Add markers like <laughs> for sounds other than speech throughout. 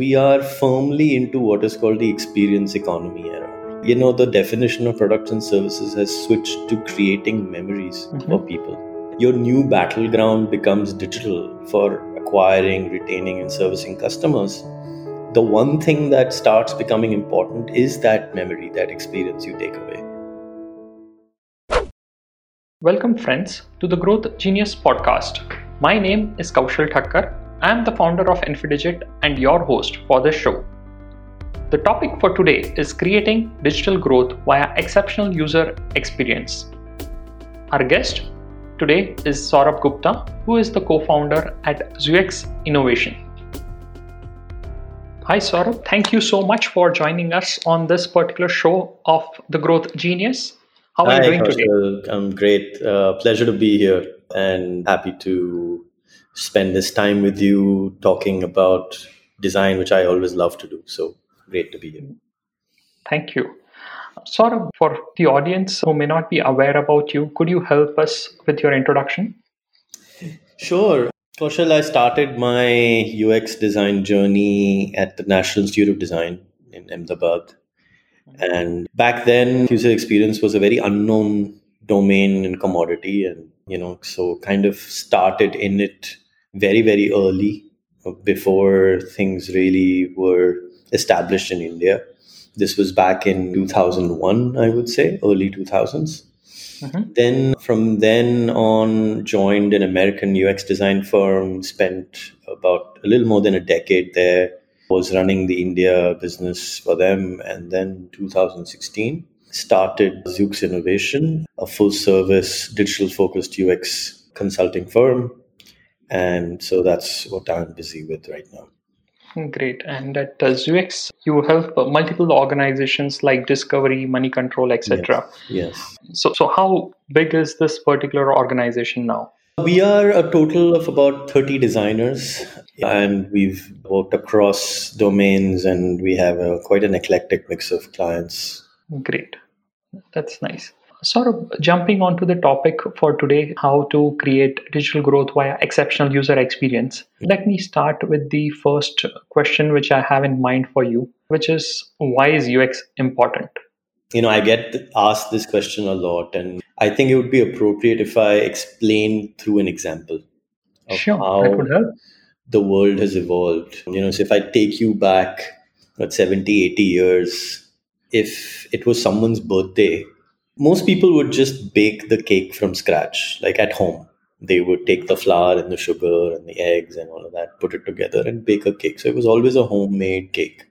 we are firmly into what is called the experience economy era. You know, the definition of products and services has switched to creating memories Mhm. for people. Your new battleground becomes digital for acquiring, retaining, and servicing customers. The one thing that starts becoming important is that memory, that experience you take away. Welcome, friends, to the Growth Genius podcast. My name is Kaushal Thakkar. I am the founder of Infidigit and your host for this show. The topic for today is creating digital growth via exceptional user experience. Our guest today is Saurabh Gupta, who is the co founder at ZEUX Innovation. Hi, Saurabh. Thank you so much for joining us on this particular show of The Growth Genius. How are Hi, you doing today? Kaushal. I'm great. Uh, pleasure to be here and happy to spend this time with you talking about design, which I always love to do. So great to be here. Thank you. Saurabh, for the audience who may not be aware about you, could you help us with your introduction? Sure. Kaushal, I started my UX design journey at the National Institute of Design in Ahmedabad. And back then, user experience was a very unknown domain and commodity. And, you know, so kind of started in it very, very early uh, before things really were established in India. This was back in 2001, I would say, early 2000s. Mhm. Then, from then on, joined an American UX design firm, spent about a little more than a decade there, was running the India business for them. And then 2016, started ZEUX Innovation, a full service digital focused UX consulting firm. And so that's what I'm busy with right now. Great. And at uh, ZEUX, you help uh, multiple organizations like Discovery, Money Control, etc. Yes. So, so how big is this particular organization now? We are a total of about 30 designers, and we've worked across domains, and we have a, quite an eclectic mix of clients. Great. That's nice. Sort of jumping onto the topic for today how to create digital growth via exceptional user experience. Let me start with the first question which I have in mind for you, which is why is UX important? You know, I get asked this question a lot, and I think it would be appropriate if I explain through an example of Sure, how that would help. the world has evolved. You know, so if I take you back, what, 70, 80 years, if it was someone's birthday, most people would just bake the cake from scratch, like at home. They would take the flour and the sugar and the eggs and all of that, put it together and bake a cake. So it was always a homemade cake.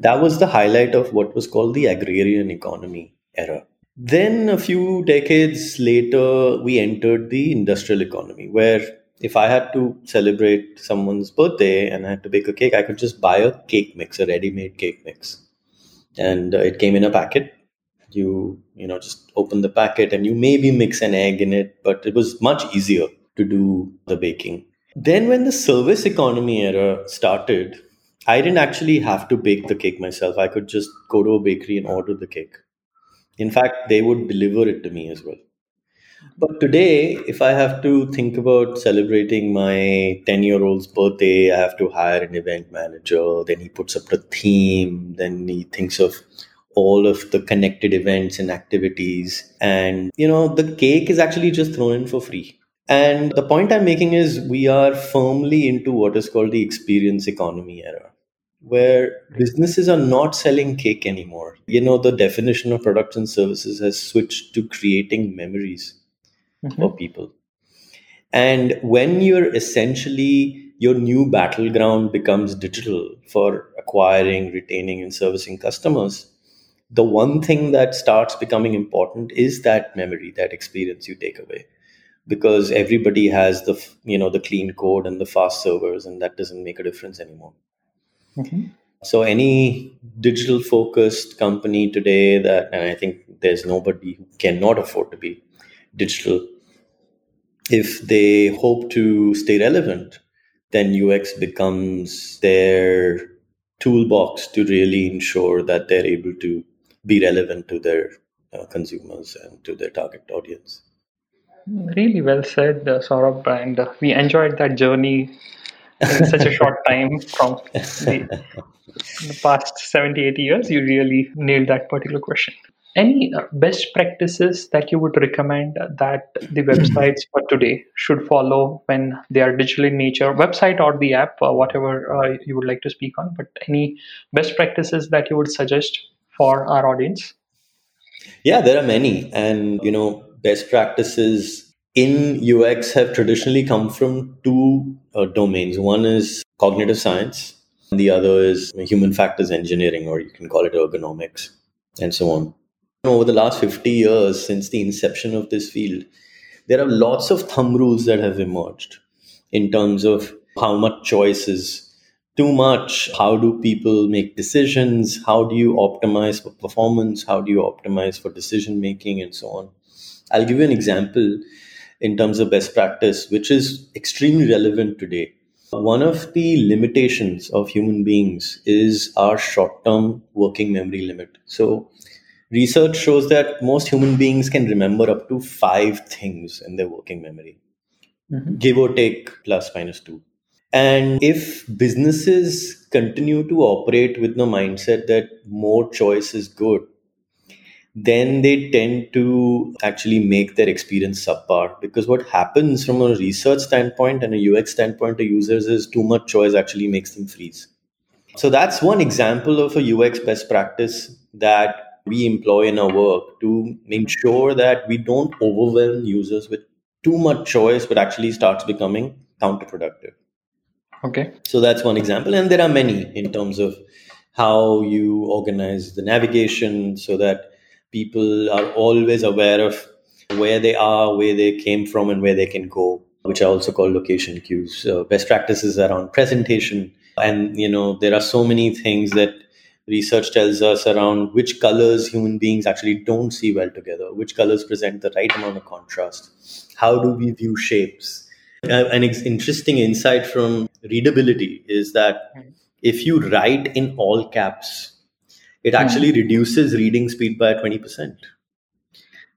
That was the highlight of what was called the agrarian economy era. Then a few decades later, we entered the industrial economy, where if I had to celebrate someone's birthday and I had to bake a cake, I could just buy a cake mix, a ready-made cake mix, and uh, it came in a packet. You you know just open the packet and you maybe mix an egg in it, but it was much easier to do the baking. Then when the service economy era started, I didn't actually have to bake the cake myself. I could just go to a bakery and order the cake. In fact, they would deliver it to me as well. But today, if I have to think about celebrating my 10 year old's birthday, I have to hire an event manager. Then he puts up the theme. Then he thinks of all of the connected events and activities. And, you know, the cake is actually just thrown in for free. And the point I'm making is we are firmly into what is called the experience economy era, where businesses are not selling cake anymore. You know, the definition of products and services has switched to creating memories mm-hmm. for people. And when you're essentially, your new battleground becomes digital for acquiring, retaining, and servicing customers, the one thing that starts becoming important is that memory, that experience you take away. Because everybody has the you know the clean code and the fast servers, and that doesn't make a difference anymore. Mhm. So any digital focused company today that, and I think there's nobody who cannot afford to be digital, if they hope to stay relevant, then UX becomes their toolbox to really ensure that they're able to be relevant to their uh, consumers and to their target audience. Really well said, uh, Saurabh, and uh, we enjoyed that journey in such a short time from the, the past 70, 80 years. You really nailed that particular question. Any uh, best practices that you would recommend that the websites for today should follow when they are digital in nature, website or the app, uh, whatever uh, you would like to speak on? But any best practices that you would suggest for our audience? Yeah, there are many. And, you know, best practices in UX have traditionally come from two uh, domains. One is cognitive science, and the other is human factors engineering, or you can call it ergonomics, and so on over the last 50 years since the inception of this field, there are lots of thumb rules that have emerged in terms of how much choice is too much, how do people make decisions, how do you optimize for performance, how do you optimize for decision making, and so on. I'll give you an example in terms of best practice, which is extremely relevant today. One of the limitations of human beings is our short term working memory limit. So, research shows that most human beings can remember up to five things in their working memory, mm-hmm. give or take plus minus two. And if businesses continue to operate with the mindset that more choice is good, then they tend to actually make their experience subpar. Because what happens from a research standpoint and a UX standpoint to users is too much choice actually makes them freeze. So that's one example of a UX best practice that we employ in our work to ensure that we don't overwhelm users with too much choice, but actually starts becoming counterproductive. Okay. So that's one example. And there are many in terms of how you organize the navigation so that people are always aware of where they are, where they came from, and where they can go, which are also called location cues. Uh, best practices around presentation. And, you know, there are so many things that research tells us around which colors human beings actually don't see well together, which colors present the right amount of contrast, how do we view shapes. Uh, an ex- interesting insight from readability is that if you write in all caps, it actually mm-hmm. reduces reading speed by 20%,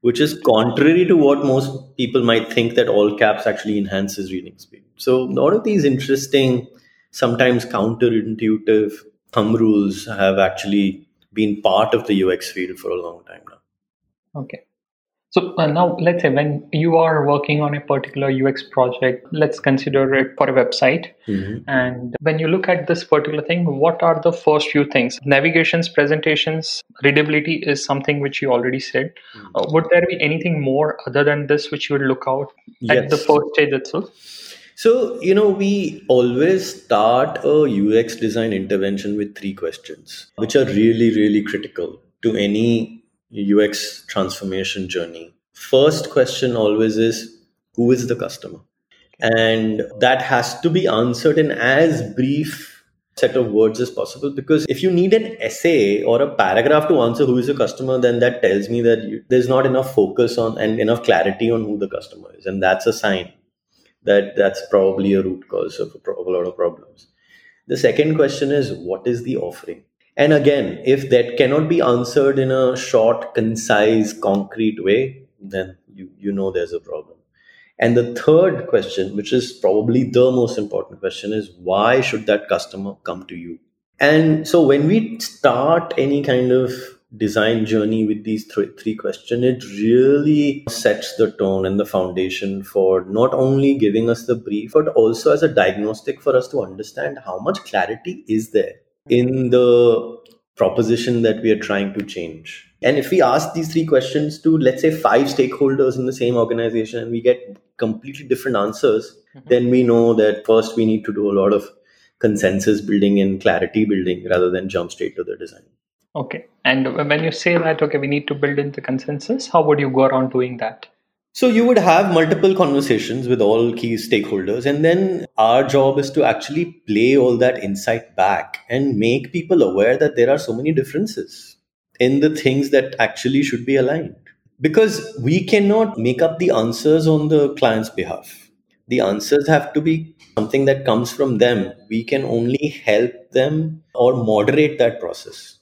which is contrary to what most people might think that all caps actually enhances reading speed. So, a lot of these interesting, sometimes counterintuitive thumb rules have actually been part of the UX field for a long time now. Okay. So uh, now let's say when you are working on a particular UX project, let's consider it for a website. Mm-hmm. And when you look at this particular thing, what are the first few things? Navigations, presentations, readability is something which you already said. Mm-hmm. Uh, would there be anything more other than this which you would look out at the first stage itself? So, you know, we always start a UX design intervention with three questions, which are really, really critical to any UX transformation journey. First question always is who is the customer? And that has to be answered in as brief set of words as possible because if you need an essay or a paragraph to answer who is the customer then that tells me that you, there's not enough focus on and enough clarity on who the customer is and that's a sign that that's probably a root cause of a, a lot of problems. The second question is what is the offering? And again, if that cannot be answered in a short, concise, concrete way, then you, you know there's a problem. And the third question, which is probably the most important question, is why should that customer come to you? And so when we start any kind of design journey with these th- three questions, it really sets the tone and the foundation for not only giving us the brief, but also as a diagnostic for us to understand how much clarity is there in the proposition that we are trying to change. And if we ask these three questions to, let's say, five stakeholders in the same organization and we get completely different answers, mm-hmm. then we know that first we need to do a lot of consensus building and clarity building rather than jump straight to the design. Okay. And when you say that, okay, we need to build in the consensus, how would you go around doing that? So you would have multiple conversations with all key stakeholders, and then our job is to actually play all that insight back and make people aware that there are so many differences in the things that actually should be aligned. Because we cannot make up the answers on the client's behalf. The answers have to be something that comes from them. We can only help them or moderate that process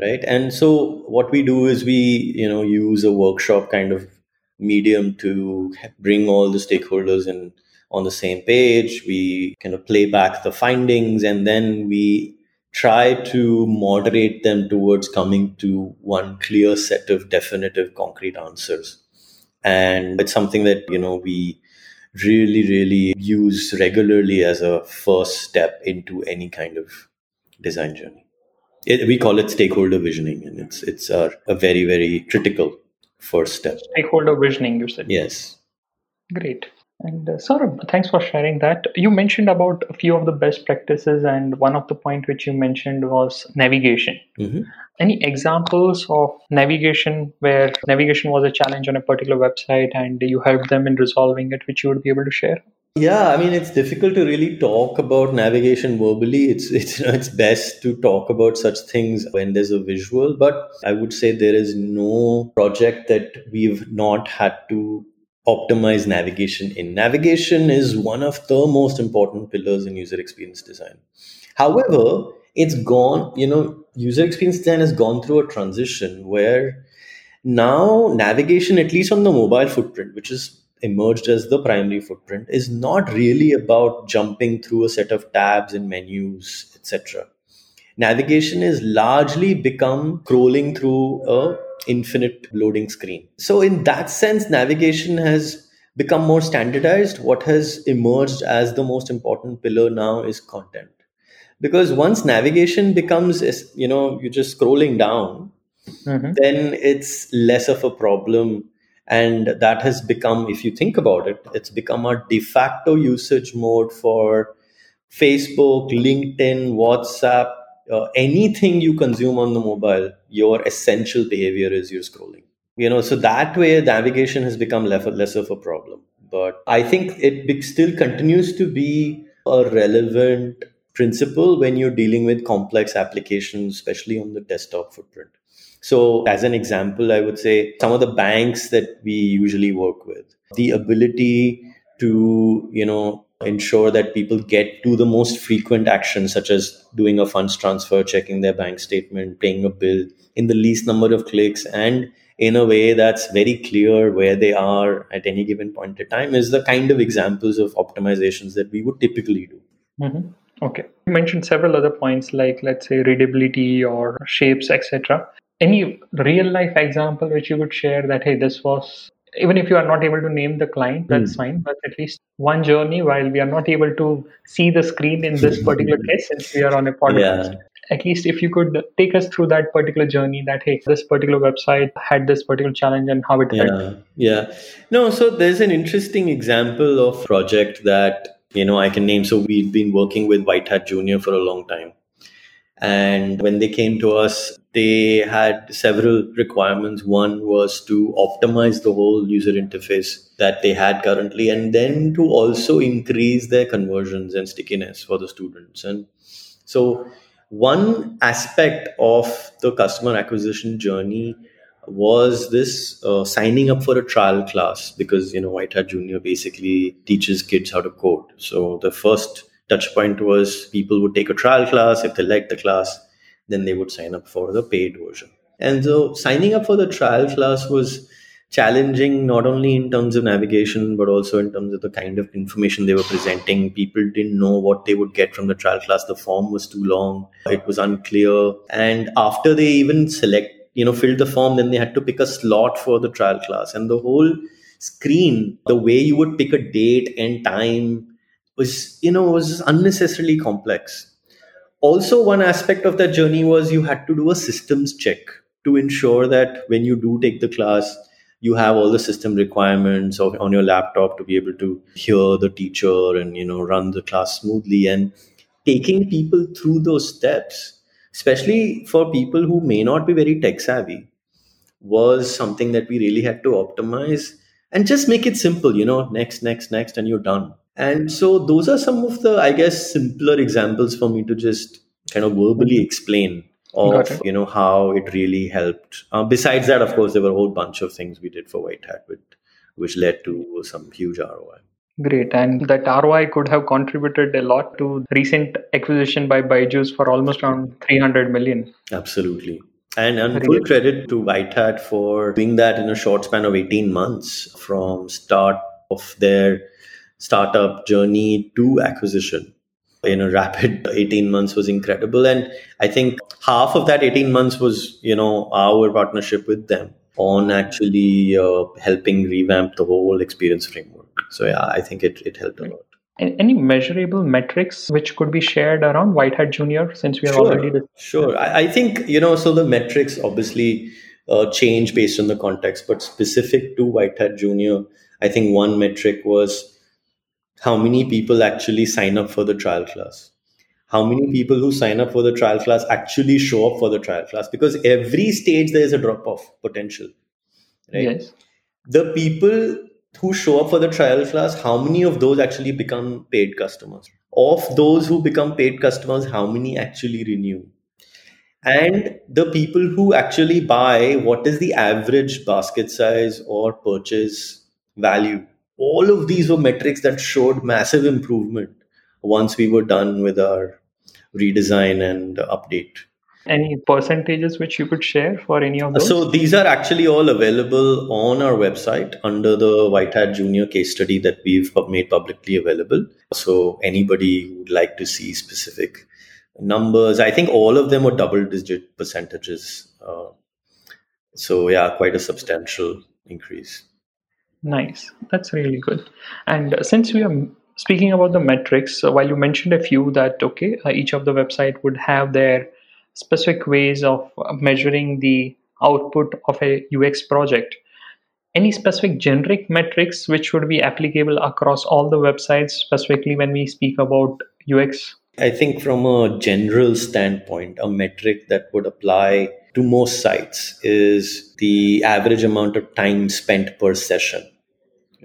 right and so what we do is we you know use a workshop kind of medium to bring all the stakeholders in on the same page. We kind of play back the findings and then we try to moderate them towards coming to one clear set of definitive concrete answers. And it's something that, you know, we really, really use regularly as a first step into any kind of design journey. It, we call it stakeholder visioning, and it's it's a, a very, very critical first step. Stakeholder visioning, you said. Yes. Great. And uh, Saurabh, thanks for sharing that. You mentioned about a few of the best practices, and one of the point which you mentioned was navigation. Mm-hmm. Any examples of navigation where navigation was a challenge on a particular website and you helped them in resolving it, which you would be able to share? Yeah, I mean it's difficult to really talk about navigation verbally. It's it's you know, it's best to talk about such things when there's a visual. But I would say there is no project that we've not had to optimize navigation in. Navigation is one of the most important pillars in user experience design. However, it's gone, you know, user experience design has gone through a transition where now navigation, at least on the mobile footprint, which is emerged as the primary footprint, is not really about jumping through a set of tabs and menus, etc. Navigation is largely become scrolling through a infinite loading screen. So in that sense, navigation has become more standardized. What has emerged as the most important pillar now is content. Because once navigation becomes, you know, you're just scrolling down, mm-hmm. then it's less of a problem. And that has become, if you think about it, it's become a de facto usage mode for Facebook, LinkedIn, WhatsApp, uh, anything you consume on the mobile, your essential behavior is you're scrolling. You know, so that way navigation has become less, less of a problem. But I think it still continues to be a relevant principle when you're dealing with complex applications, especially on the desktop footprint. So, as an example, I would say some of the banks that we usually work with, the ability to, you know, ensure that people get to the most frequent actions, such as doing a funds transfer, checking their bank statement, paying a bill in the least number of clicks, and in a way that's very clear where they are at any given point in time, is the kind of examples of optimizations that we would typically do. Mm-hmm. Okay. You mentioned several other points like, let's say, readability or shapes, etc. Any real life example which you would share that, hey, this was even if you are not able to name the client that's mm. fine but at least one journey while we are not able to see the screen in this <laughs> particular case since we are on a podcast yeah. at least if you could take us through that particular journey that hey this particular website had this particular challenge and how it yeah felt. yeah no so there's an interesting example of project that you know i can name so we've been working with white hat junior for a long time and when they came to us, they had several requirements. One was to optimize the whole user interface that they had currently, and then to also increase their conversions and stickiness for the students. And so, one aspect of the customer acquisition journey was this uh, signing up for a trial class because you know white hat junior basically teaches kids how to code so the first touch point was people would take a trial class. If they liked the class, then they would sign up for the paid version. And so signing up for the trial class was challenging not only in terms of navigation but also in terms of the kind of information they were presenting. People didn't know what they would get from the trial class. The form was too long. It was unclear. And after they even select you know filled the form then they had to pick a slot for the trial class. And the whole screen the way you would pick a date and time was you know was unnecessarily complex. Also one aspect of that journey was you had to do a systems check to ensure that when you do take the class you have all the system requirements of, on your laptop to be able to hear the teacher and you know run the class smoothly. And taking people through those steps especially for people who may not be very tech savvy was something that we really had to optimize and just make it simple you know next next next and you're done and so those are some of the, I guess, simpler examples for me to just kind of verbally explain of you know how it really helped. Uh, besides that, of course, there were a whole bunch of things we did for White Hat, which, which led to some huge ROI. Great, and that ROI could have contributed a lot to recent acquisition by Byju's for almost around 300 million. Absolutely. And, and full credit to White Hat for doing that in a short span of 18 months from start of their startup journey to acquisition in a rapid <laughs> 18 months was incredible. And i think half of that 18 months was you know our partnership with them on actually uh, helping revamp the whole experience framework. So yeah i think it, it helped a lot. Any measurable metrics which could be shared around white hat junior since we are sure, already sure. I, I, think you know so the metrics obviously uh, change based on the context but specific to white hat junior i think one metric was how many people actually sign up for the trial class? How many people who sign up for the trial class actually show up for the trial class? Because every stage there is a drop off potential right? Yes. the people who show up for the trial class how many of those actually become paid customers? Of those who become paid customers how many actually renew? And the people who actually buy what is the average basket size or purchase value all of these were metrics that showed massive improvement once we were done with our redesign and update. Any percentages which you could share for any of those? So these are actually all available on our website under the white hat junior case study that we've made publicly available. So anybody who would like to see specific numbers i think all of them are double digit percentages. Uh, so yeah quite a substantial increase Nice. That's really good. And since we are speaking about the metrics, so while you mentioned a few that, okay, uh, each of the website would have their specific ways of uh, measuring the output of a UX project, any specific generic metrics which would be applicable across all the websites, specifically when we speak about UX? I think from a general standpoint, a metric that would apply to most sites is the average amount of time spent per session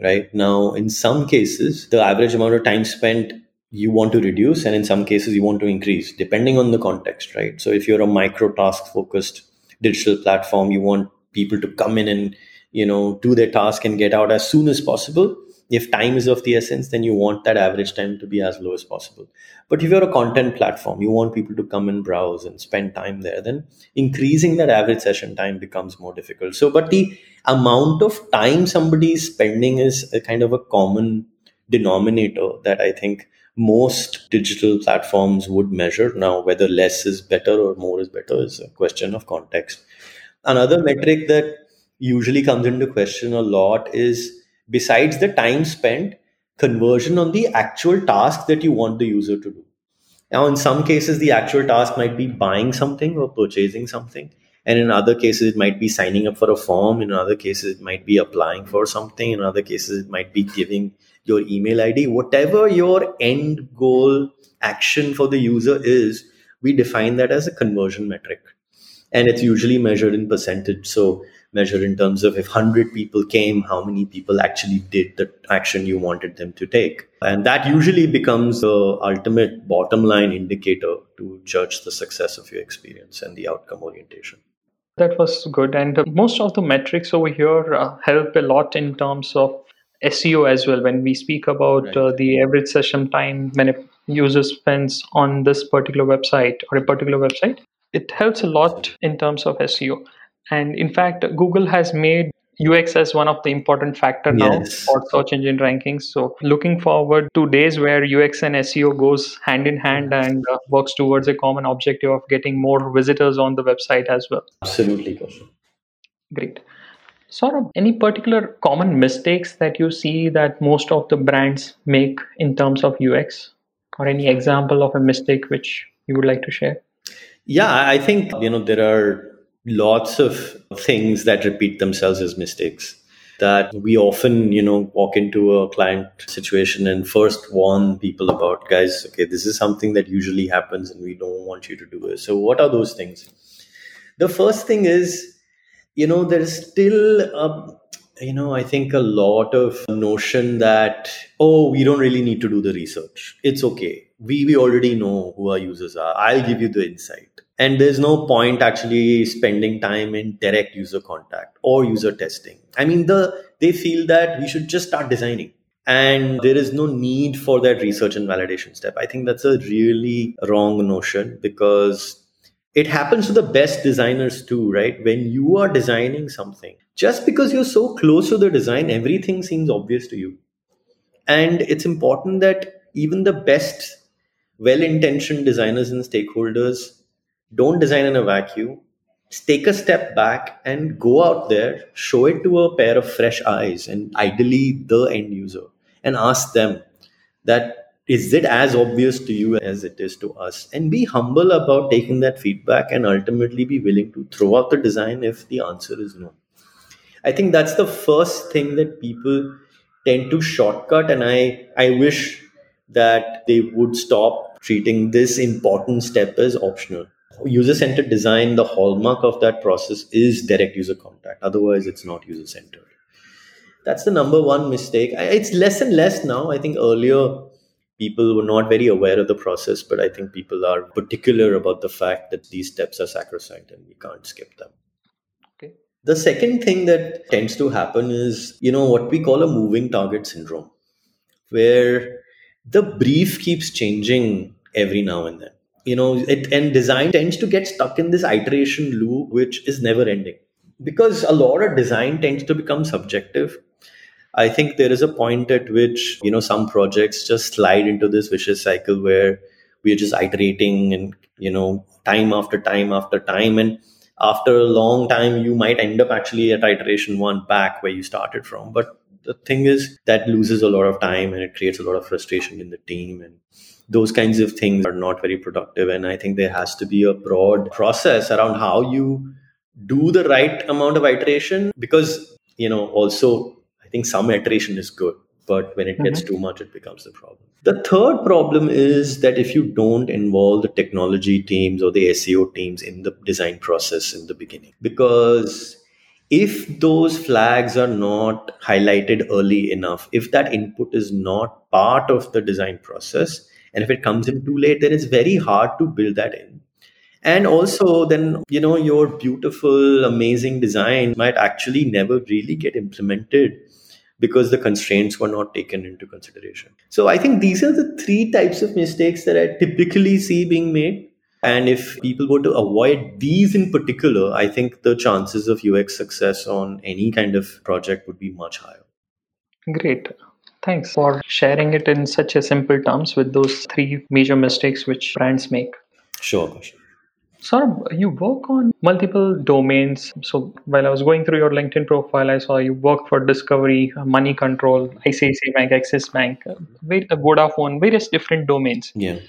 right? Now in some cases the average amount of time spent you want to reduce and in some cases you want to increase depending on the context right? So if you're a micro task focused digital platform you want people to come in and you know do their task and get out as soon as possible if time is of the essence then you want that average time to be as low as possible. But if you're a content platform you want people to come and browse and spend time there then increasing that average session time becomes more difficult. So but the amount of time somebody is spending is a kind of a common denominator that i think most digital platforms would measure. Now whether less is better or more is better is a question of context. Another metric that usually comes into question a lot is besides the time spent conversion on the actual task that you want the user to do. Now in some cases the actual task might be buying something or purchasing something and in other cases it might be signing up for a form in other cases it might be applying for something in other cases it might be giving your email id whatever your end goal action for the user is we define that as a conversion metric. And it's usually measured in percentage. So measure in terms of if 100 people came, how many people actually did the action you wanted them to take. And that usually becomes the ultimate bottom line indicator to judge the success of your experience and the outcome orientation. That was good. And uh, most of the metrics over here uh, help a lot in terms of SEO as well. When we speak about right. uh, the average session time when a user spends on this particular website or a particular website, it helps a lot in terms of SEO. And in fact, Google has made UX as one of the important factor now yes. for search engine rankings. So looking forward to days where UX and SEO goes hand in hand and uh, works towards a common objective of getting more visitors on the website as well. Absolutely, Kaushal. Great. Saurabh, any particular common mistakes that you see that most of the brands make in terms of UX, or any example of a mistake which you would like to share? Yeah, I think you know there are lots of things that repeat themselves as mistakes. That we often you know walk into a client situation and first warn people about guys okay this is something that usually happens and we don't want you to do it. So what are those things? The first thing is you know there's still a you know i think a lot of notion that oh we don't really need to do the research. It's okay. We we already know who our users are. I'll give you the insight and there's no point actually spending time in direct user contact or user testing. I mean the they feel that we should just start designing. And there is no need for that research and validation step. I think that's a really wrong notion because it happens to the best designers too right? When you are designing something just because you're so close to the design everything seems obvious to you. And it's important that even the best, well intentioned designers and stakeholders don't design in a vacuum. Take a step back and go out there, show it to a pair of fresh eyes, and ideally the end user, and ask them that is it as obvious to you as it is to us? And be humble about taking that feedback and ultimately be willing to throw out the design if the answer is no. I think that's the first thing that people tend to shortcut. And I, I wish that they would stop treating this important step as optional. User centered design, the hallmark of that process is direct user contact. Otherwise, it's not user centered. That's the number one mistake. It's less and less now. I think earlier people were not very aware of the process, but I think people are particular about the fact that these steps are sacrosanct and we can't skip them. Okay. The second thing that tends to happen is, you know, what we call a moving target syndrome, where the brief keeps changing every now and then. You know, it and design tends to get stuck in this iteration loop, which is never ending. Because a lot of design tends to become subjective I think there is a point at which, you know, some projects just slide into this vicious cycle where we are just iterating and, you know, time after time after time. And after a long time, you might end up actually at iteration one back where you started from. But the thing is, that loses a lot of time and it creates a lot of frustration in the team. And those kinds of things are not very productive. And I think there has to be a broad process around how you do the right amount of iteration because, you know, also I think some iteration is good, but when it mm-hmm. gets too much, it becomes the problem. The third problem is that if you don't involve the technology teams or the SEO teams in the design process in the beginning, because if those flags are not highlighted early enough, if that input is not part of the design process, and if it comes in too late, then it's very hard to build that in. And also, then, you know, your beautiful, amazing design might actually never really get implemented because the constraints were not taken into consideration. So I think these are the three types of mistakes that I typically see being made. And if people were to avoid these in particular, I think the chances of UX success on any kind of project would be much higher. Great. Thanks for sharing it in such a simple terms with those three major mistakes which brands make. Sure, Kaushal. Saurabh, you work on multiple domains. So while I was going through your LinkedIn profile, I saw you work for Discovery, uh, Money Control, ICICI Bank, Axis Bank, uh, uh, Vodafone, various different domains. Yeah.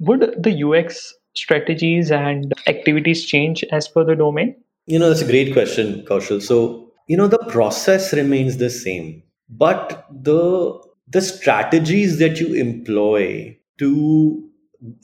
Would the UX strategies and activities change as per the domain? You know, that's a great question, Kaushal. So, you know, the process remains the same, but the the strategies that you employ to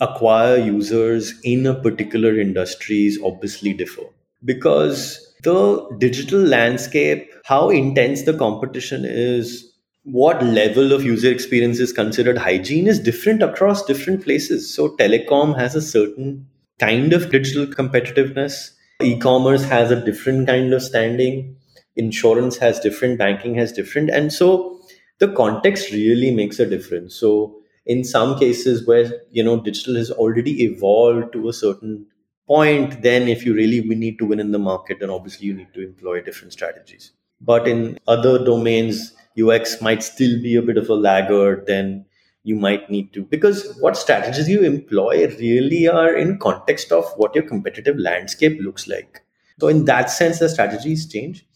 acquire users in a particular industries obviously differ. Because the digital landscape, how intense the competition is, what level of user experience is considered hygiene is different across different places. So, telecom has a certain kind of digital competitiveness, e commerce has a different kind of standing, insurance has different, banking has different. And so, the context really makes a difference. So, in some cases where you know digital has already evolved to a certain point then if you really we need to win in the market then obviously you need to employ different strategies but in other domains ux might still be a bit of a laggard then you might need to because what strategies you employ really are in context of what your competitive landscape looks like so in that sense the strategies change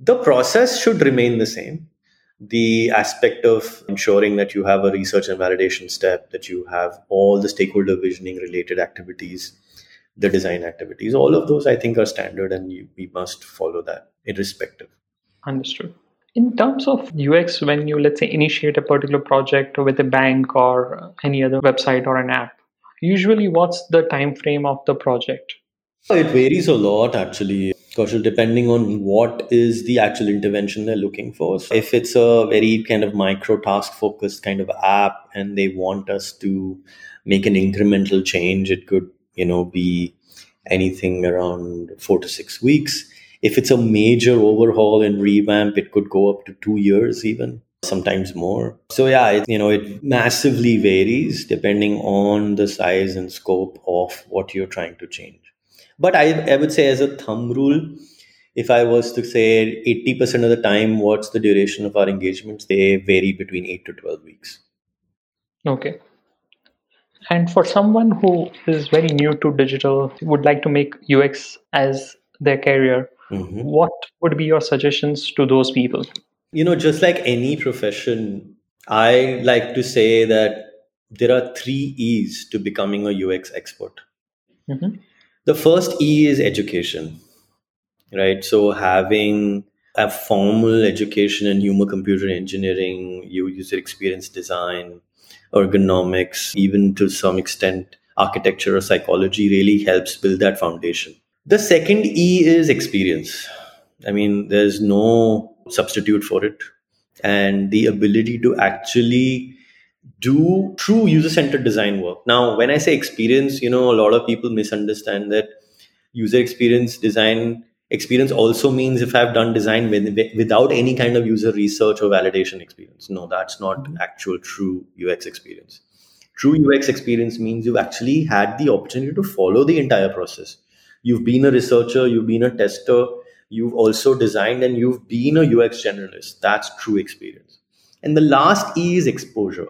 the process should remain the same the aspect of ensuring that you have a research and validation step, that you have all the stakeholder visioning related activities, the design activities, all of those I think are standard and you, we must follow that irrespective. Understood. In terms of UX, when you let's say initiate a particular project with a bank or any other website or an app, usually what's the time frame of the project? It varies a lot actually. Kaushal, depending on what is the actual intervention they're looking for. So if it's a very kind of micro task focused kind of app and they want us to make an incremental change, it could, you know, be anything around four to six weeks. If it's a major overhaul and revamp, it could go up to two years even sometimes more. So yeah, it, you know, it massively varies depending on the size and scope of what you're trying to change. But I, I would say, as a thumb rule, if I was to say 80% of the time, what's the duration of our engagements? They vary between 8 to 12 weeks. Okay. And for someone who is very new to digital, would like to make UX as their career, mm-hmm. what would be your suggestions to those people? You know, just like any profession, I like to say that there are three E's to becoming a UX expert. Mm-hmm. The first E is education, right? So having a formal education in human computer engineering, user experience design, ergonomics, even to some extent architecture or psychology really helps build that foundation. The second E is experience. I mean, there's no substitute for it. And the ability to actually do true user centered design work. Now, when I say experience, you know, a lot of people misunderstand that user experience design experience also means if I've done design with, without any kind of user research or validation experience. No, that's not mm-hmm. actual true UX experience. True UX experience means you've actually had the opportunity to follow the entire process. You've been a researcher, you've been a tester, you've also designed, and you've been a UX generalist. That's true experience. And the last E is exposure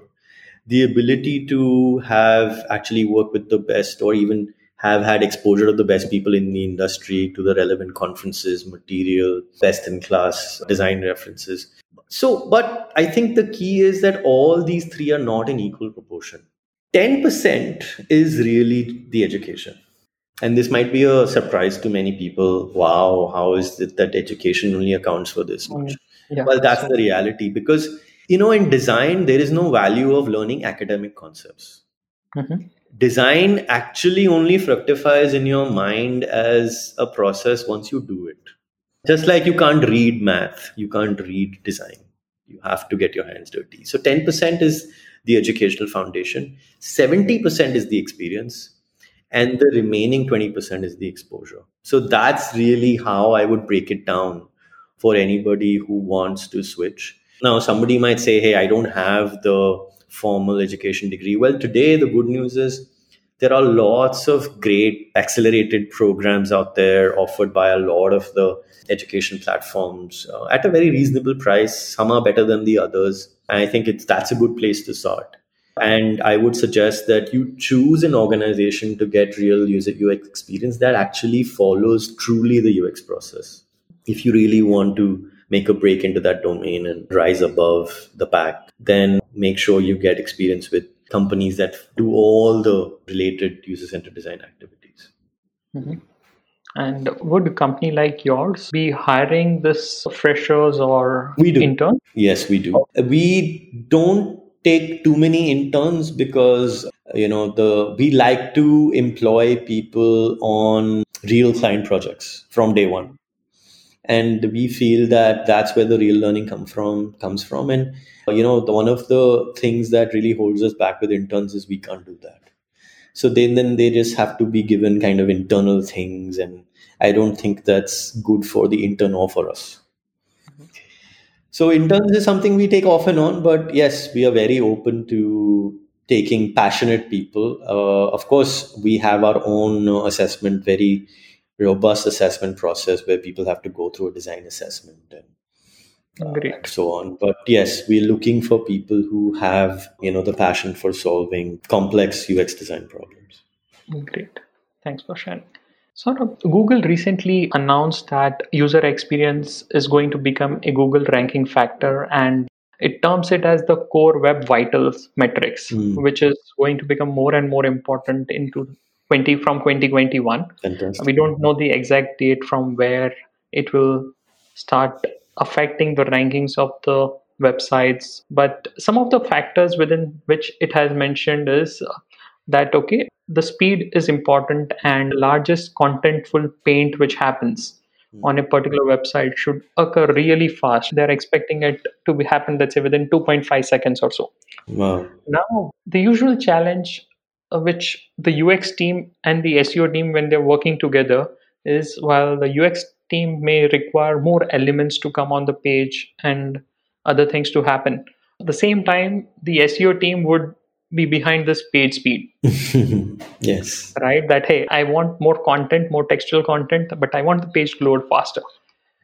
the ability to have actually worked with the best or even have had exposure to the best people in the industry, to the relevant conferences, material, best in class design references. So, but I think the key is that all these three are not in equal proportion. 10% is really the education. And this might be a surprise to many people. Wow, how is it that education only accounts for this much? Mm, yeah. Well, that's the reality because, you know, in design, there is no value of learning academic concepts. Mm-hmm design actually only fructifies in your mind as a process once you do it. Just like you can't read math, you can't read design. You have to get your hands dirty. So 10% is the educational foundation, 70% is the experience, and the remaining 20% is the exposure. So that's really how I would break it down for anybody who wants to switch. Now, somebody might say, hey, I don't have the formal education degree. Well, today the good news is there are lots of great accelerated programs out there offered by a lot of the education platforms uh, at a very reasonable price. Some are better than the others. And I think it's that's a good place to start. And I would suggest that you choose an organization to get real user UX experience that actually follows truly the UX process. If you really want to make a break into that domain and rise above the pack, then make sure you get experience with companies that do all the related user centered design activities. Mm-hmm. And would a company like yours be hiring this freshers or we do. interns? Yes, we do. We don't take too many interns because you know the we like to employ people on real client projects from day one and we feel that that's where the real learning come from comes from. And you know the, one of the things that really holds us back with interns is we can't do that. So then then they just have to be given kind of internal things. And i don't think that's good for the intern or for us. So interns is something we take off and on but yes we are very open to taking passionate people. Uh, of course we have our own uh, assessment very robust assessment process where people have to go through a design assessment and, uh, and so on. But yes we're looking for people who have you know the passion for solving complex ux design problems. Great. Thanks for sharing Saurabh google recently announced that user experience is going to become a google ranking factor and it terms it as the core web vitals metrics mm. which is going to become more and more important into 20 from 2021 Fantastic. we don't know the exact date from where it will start affecting the rankings of the websites but some of the factors within which it has mentioned is that okay the speed is important and largest contentful paint which happens mm. on a particular website should occur really fast they're expecting it to be happen let's say within 2.5 seconds or so wow now the usual challenge which the UX team and the SEO team, when they're working together, is while the UX team may require more elements to come on the page and other things to happen. At the same time, the SEO team would be behind this page speed. <laughs> yes. Right? That, hey, I want more content, more textual content, but I want the page to load faster.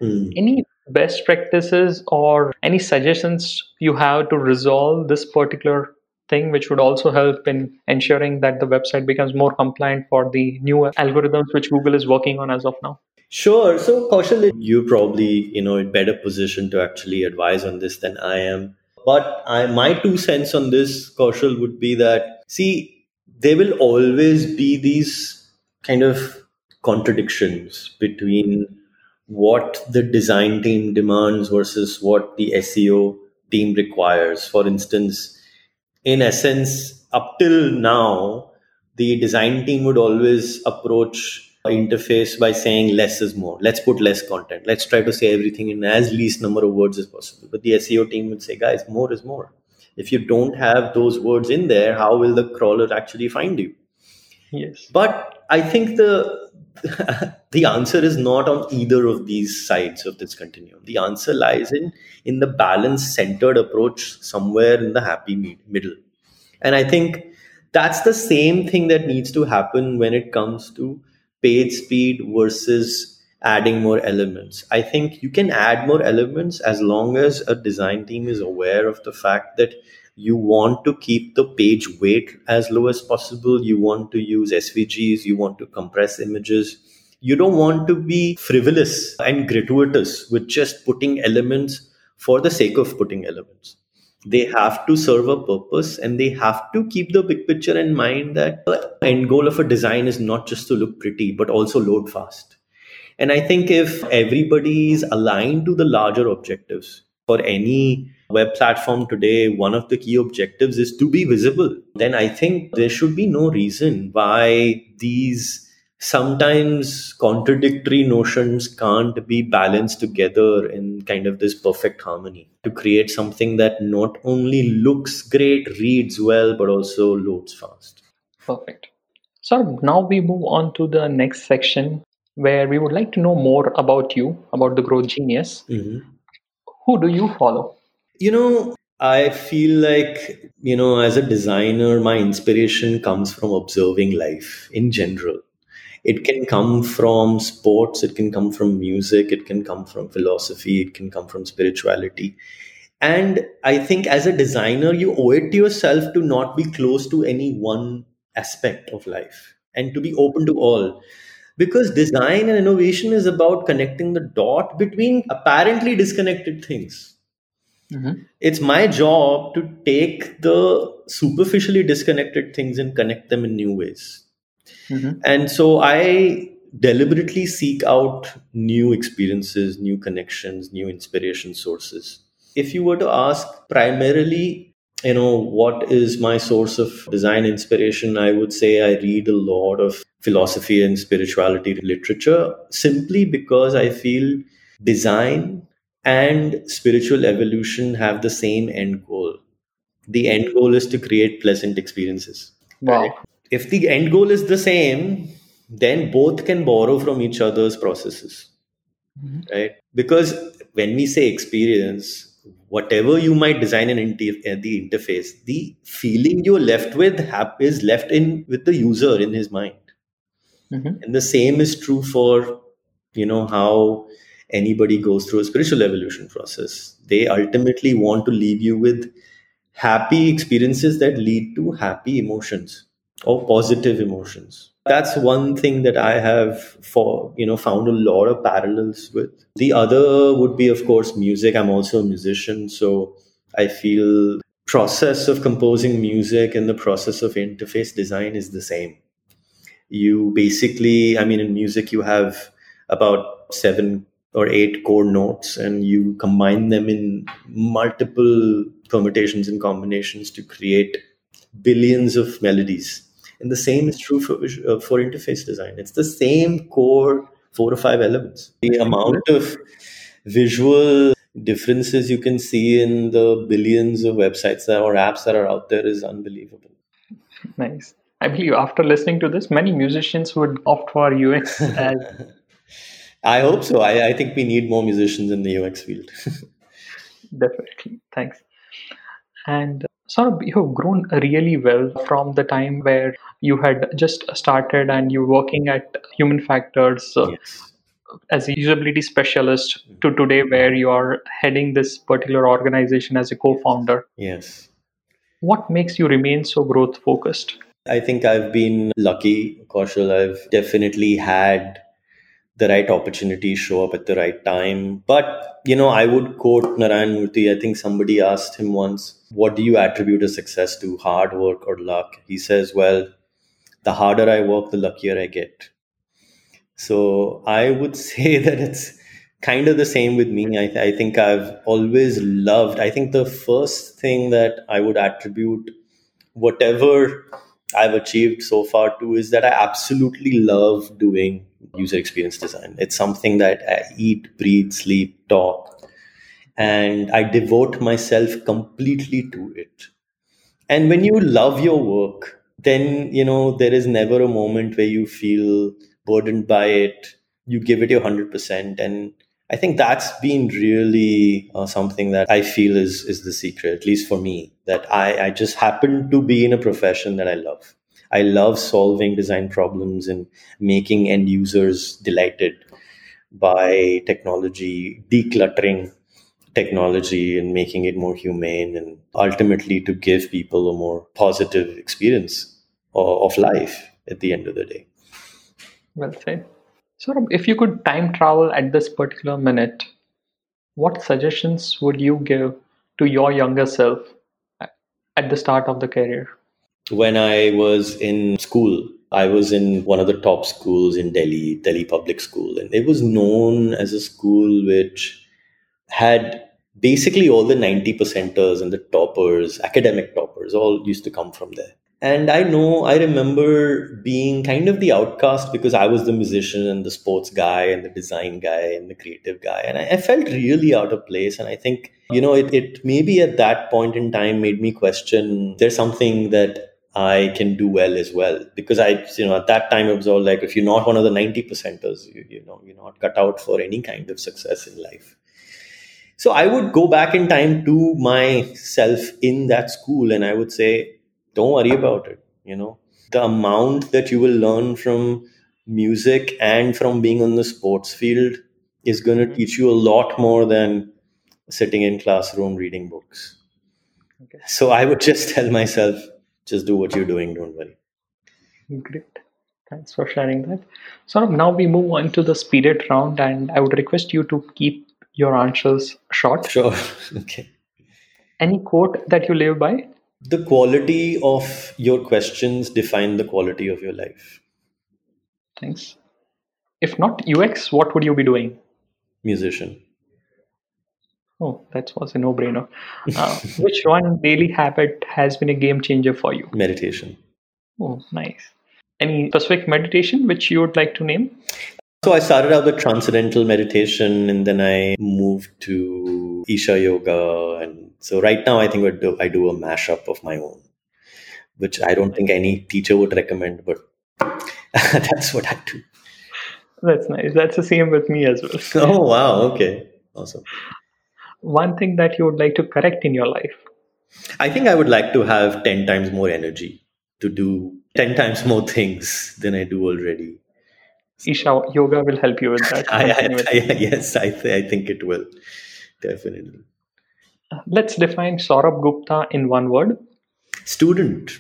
Hmm. Any best practices or any suggestions you have to resolve this particular thing, which would also help in ensuring that the website becomes more compliant for the new algorithms which Google is working on as of now? Sure. So, Kaushal, you're probably you know in better position to actually advise on this than I am. But I, my two cents on this, Kaushal, would be that see, there will always be these kind of contradictions between what the design team demands versus what the SEO team requires. For instance, in essence, up till now, the design team would always approach interface by saying less is more. Let's put less content. Let's try to say everything in as least number of words as possible. But the SEO team would say, guys, more is more. If you don't have those words in there, how will the crawler actually find you? Yes. But I think the <laughs> the answer is not on either of these sides of this continuum. The answer lies in in the balance centered approach somewhere in the happy middle. And I think that's the same thing that needs to happen when it comes to page speed versus adding more elements. I think you can add more elements as long as a design team is aware of the fact that you want to keep the page weight as low as possible. You want to use SVGs, you want to compress images. You don't want to be frivolous and gratuitous with just putting elements for the sake of putting elements they have to serve a purpose and they have to keep the big picture in mind that the end goal of a design is not just to look pretty but also load fast and i think if everybody is aligned to the larger objectives for any web platform today one of the key objectives is to be visible then i think there should be no reason why these sometimes contradictory notions can't be balanced together in kind of this perfect harmony to create something that not only looks great, reads well, but also loads fast. Perfect. So now we move on to the next section where we would like to know more about you, about the Growth Genius. Mm-hmm. Who do you follow? You know, I feel like, you know, as a designer, my inspiration comes from observing life in general. It can come from sports it can come from music it can come from philosophy it can come from spirituality. And i think as a designer you owe it to yourself to not be close to any one aspect of life and to be open to all because design and innovation is about connecting the dot between apparently disconnected things mm-hmm. it's my job to take the superficially disconnected things and connect them in new ways Mm-hmm. And so I deliberately seek out new experiences, new connections, new inspiration sources. If you were to ask primarily, you know, what is my source of design inspiration, I would say I read a lot of philosophy and spirituality literature simply because I feel design and spiritual evolution have the same end goal. The end goal is to create pleasant experiences. Wow. If the end goal is the same then both can borrow from each other's processes mm-hmm. right because when we say experience whatever you might design in inter- uh, the interface the feeling you're left with is left in with the user in his mind. Mm-hmm. and the same is true for you know how anybody goes through a spiritual evolution process. They ultimately want to leave you with happy experiences that lead to happy emotions or positive emotions. That's one thing that i have for you know found a lot of parallels with. The other would be of course music. I'm also a musician so i feel process of composing music and the process of interface design is the same. You basically i mean in music you have about seven or eight core notes and you combine them in multiple permutations and combinations to create billions of melodies and the same is true for, uh, for interface design. It's the same core four or five elements. The amount of visual differences you can see in the billions of websites that, or apps that are out there is unbelievable. Nice. I believe after listening to this, many musicians would opt for UX. <laughs> As... I hope so. I, I think we need more musicians in the UX field. <laughs> Definitely. Thanks. And Saurabh, you have grown really well from the time where you had just started and you're working at Human Factors. Uh, yes. as a usability specialist to today where you are heading this particular organization as a co-founder Yes. what makes you remain so growth focused I think I've been lucky, Kaushal. I've definitely had the right opportunity show up at the right time. But, you know, I would quote Narayan Murthy. I think somebody asked him once, What do you attribute a success to, hard work or luck? He says, Well, the harder I work, the luckier I get. So I would <laughs> say that it's kind of the same with me. I, I think I've always loved, I think the first thing that I would attribute whatever I've achieved so far too is that I absolutely love doing user experience design. It's something that I eat, breathe, sleep, talk, and I devote myself completely to it. And when you love your work, then you know there is never a moment where you feel burdened by it. You give it your hundred percent, and I think that's been really uh, something that I feel is is the secret, at least for me. That I, I just happen to be in a profession that I love. I love solving design problems and making end users delighted by technology, decluttering technology and making it more humane and ultimately to give people a more positive experience of life at the end of the day. Well said. So, if you could time travel at this particular minute, what suggestions would you give to your younger self at the start of the career? When I was in school, I was in one of the top schools in Delhi, Delhi Public School, and it was known as a school which had basically all the 90 percenters and the toppers, academic toppers, all used to come from there. And I know, I remember being kind of the outcast because I was the musician and the sports guy and the design guy and the creative guy. And I, I felt really out of place. And I think, you know, it, it maybe at that point in time made me question there's something that I can do well as well. Because I, you know, at that time it was all like, if you're not one of the 90 percenters, you, you know, you're not cut out for any kind of success in life. So I would go back in time to myself in that school and I would say, don't worry about it you know the amount that you will learn from music and from being on the sports field is going to mm-hmm. teach you a lot more than sitting in classroom reading books okay. so i would just <laughs> tell myself just do what you're doing don't worry. Great. Thanks for sharing that. So now we move on to the speeded round and i would request you to keep your answers short. Sure. <laughs> Okay. Any quote that you live by? The quality of your questions define the quality of your life. Thanks. If not ux what would you be doing? Musician oh that was a no-brainer uh, <laughs> which one daily habit has been a game changer for you meditation oh nice any specific meditation which you would like to name so I started out with transcendental meditation and then I moved to Isha Yoga. And so right now I think I do, I do a mashup of my own, which I don't think any teacher would recommend, but <laughs> that's what I do. That's nice. That's the same with me as well. <laughs> oh, wow. Okay. Awesome. One thing that you would like to correct in your life? I think I would like to have 10 times more energy to do 10 times more <laughs> things than I do already Isha Yoga will help you with that. <laughs> I, I, I, <laughs> yes, I, th- I think it will. Definitely. Let's define Saurabh Gupta in one word. Student.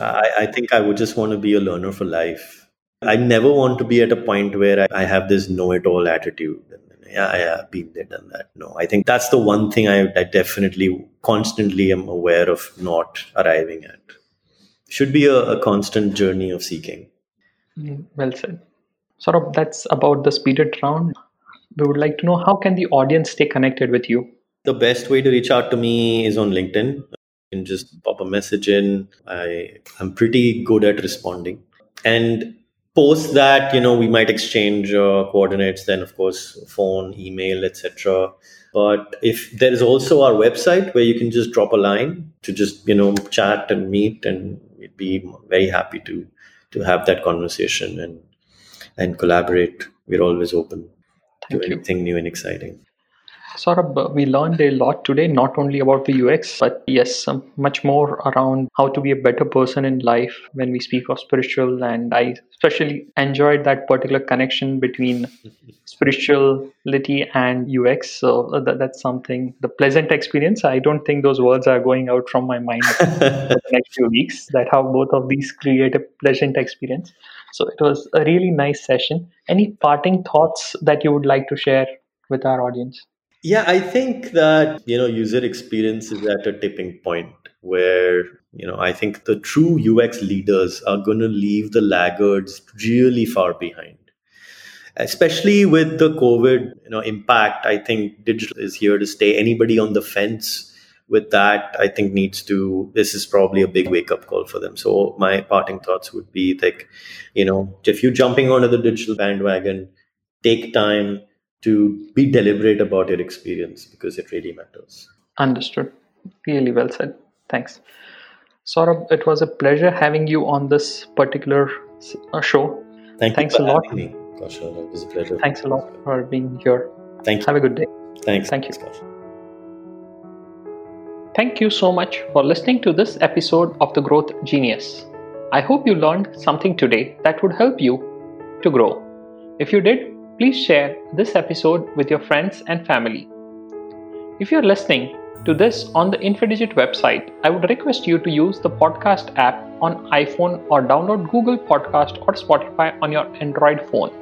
I, I think I would just want to be a learner for life. I never want to be at a point where I, I have this know it all attitude. Yeah, yeah, been there, done that. No, I think that's the one thing I, I definitely constantly am aware of not arriving at. Should be a, a constant journey of seeking. Mm, well said Saurabh that's about the speeded round. We would like to know how can the audience stay connected with you? The best way to reach out to me is on LinkedIn. You can just pop a message in. I, I am pretty good at responding. And post that, you know, we might exchange uh, coordinates, then of course phone, email, etc. But if there is also our website where you can just drop a line to just, you know, chat and meet and we'd be very happy to to have that conversation and and collaborate. We're always open Thank to you. anything new and exciting. Saurabh, we learned a lot today, not only about the UX, but yes, um, much more around how to be a better person in life when we speak of spiritual. And I especially enjoyed that particular connection between spirituality and UX. So uh, that, that's something, the pleasant experience. I don't think those words are going out from my mind <laughs> the next few weeks, that how both of these create a pleasant experience. So it was a really nice session. Any parting thoughts that you would like to share with our audience? Yeah, I think that, you know, user experience is at a tipping point where, you know, I think the true UX leaders are going to leave the laggards really far behind. Especially with the COVID, you know, impact, I think digital is here to stay. Anybody on the fence with that, I think needs to, this is probably a big wake up call for them. So my parting thoughts would be like, you know, if you're jumping onto the digital bandwagon, take time, to be deliberate about your experience because it really matters. Understood. Really well said. Thanks. Saurabh, it was a pleasure having you on this particular uh, show. Thank Thanks a lot. Me. Kaushal, it was a pleasure. Thanks a lot for being here. Thank you. Have a good day. Thanks. Thank you. Thank you so much for listening to this episode of The Growth Genius. I hope you learned something today that would help you to grow. If you did, please share this episode with your friends and family. If you're listening to this on the Infidigit website, I would request you to use the podcast app on iPhone or download Google Podcast or Spotify on your Android phone.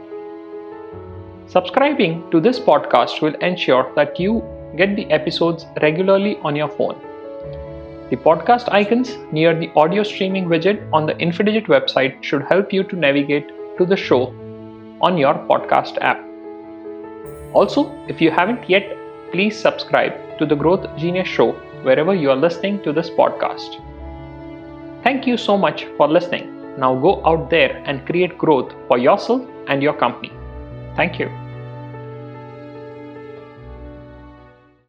Subscribing to this podcast will ensure that you get the episodes regularly on your phone. The podcast icons near the audio streaming widget on the Infidigit website should help you to navigate to the show on your podcast app. Also, if you haven't yet, please subscribe to the Growth Genius Show wherever you are listening to this podcast. Thank you so much for listening. Now go out there and create growth for yourself and your company. Thank you.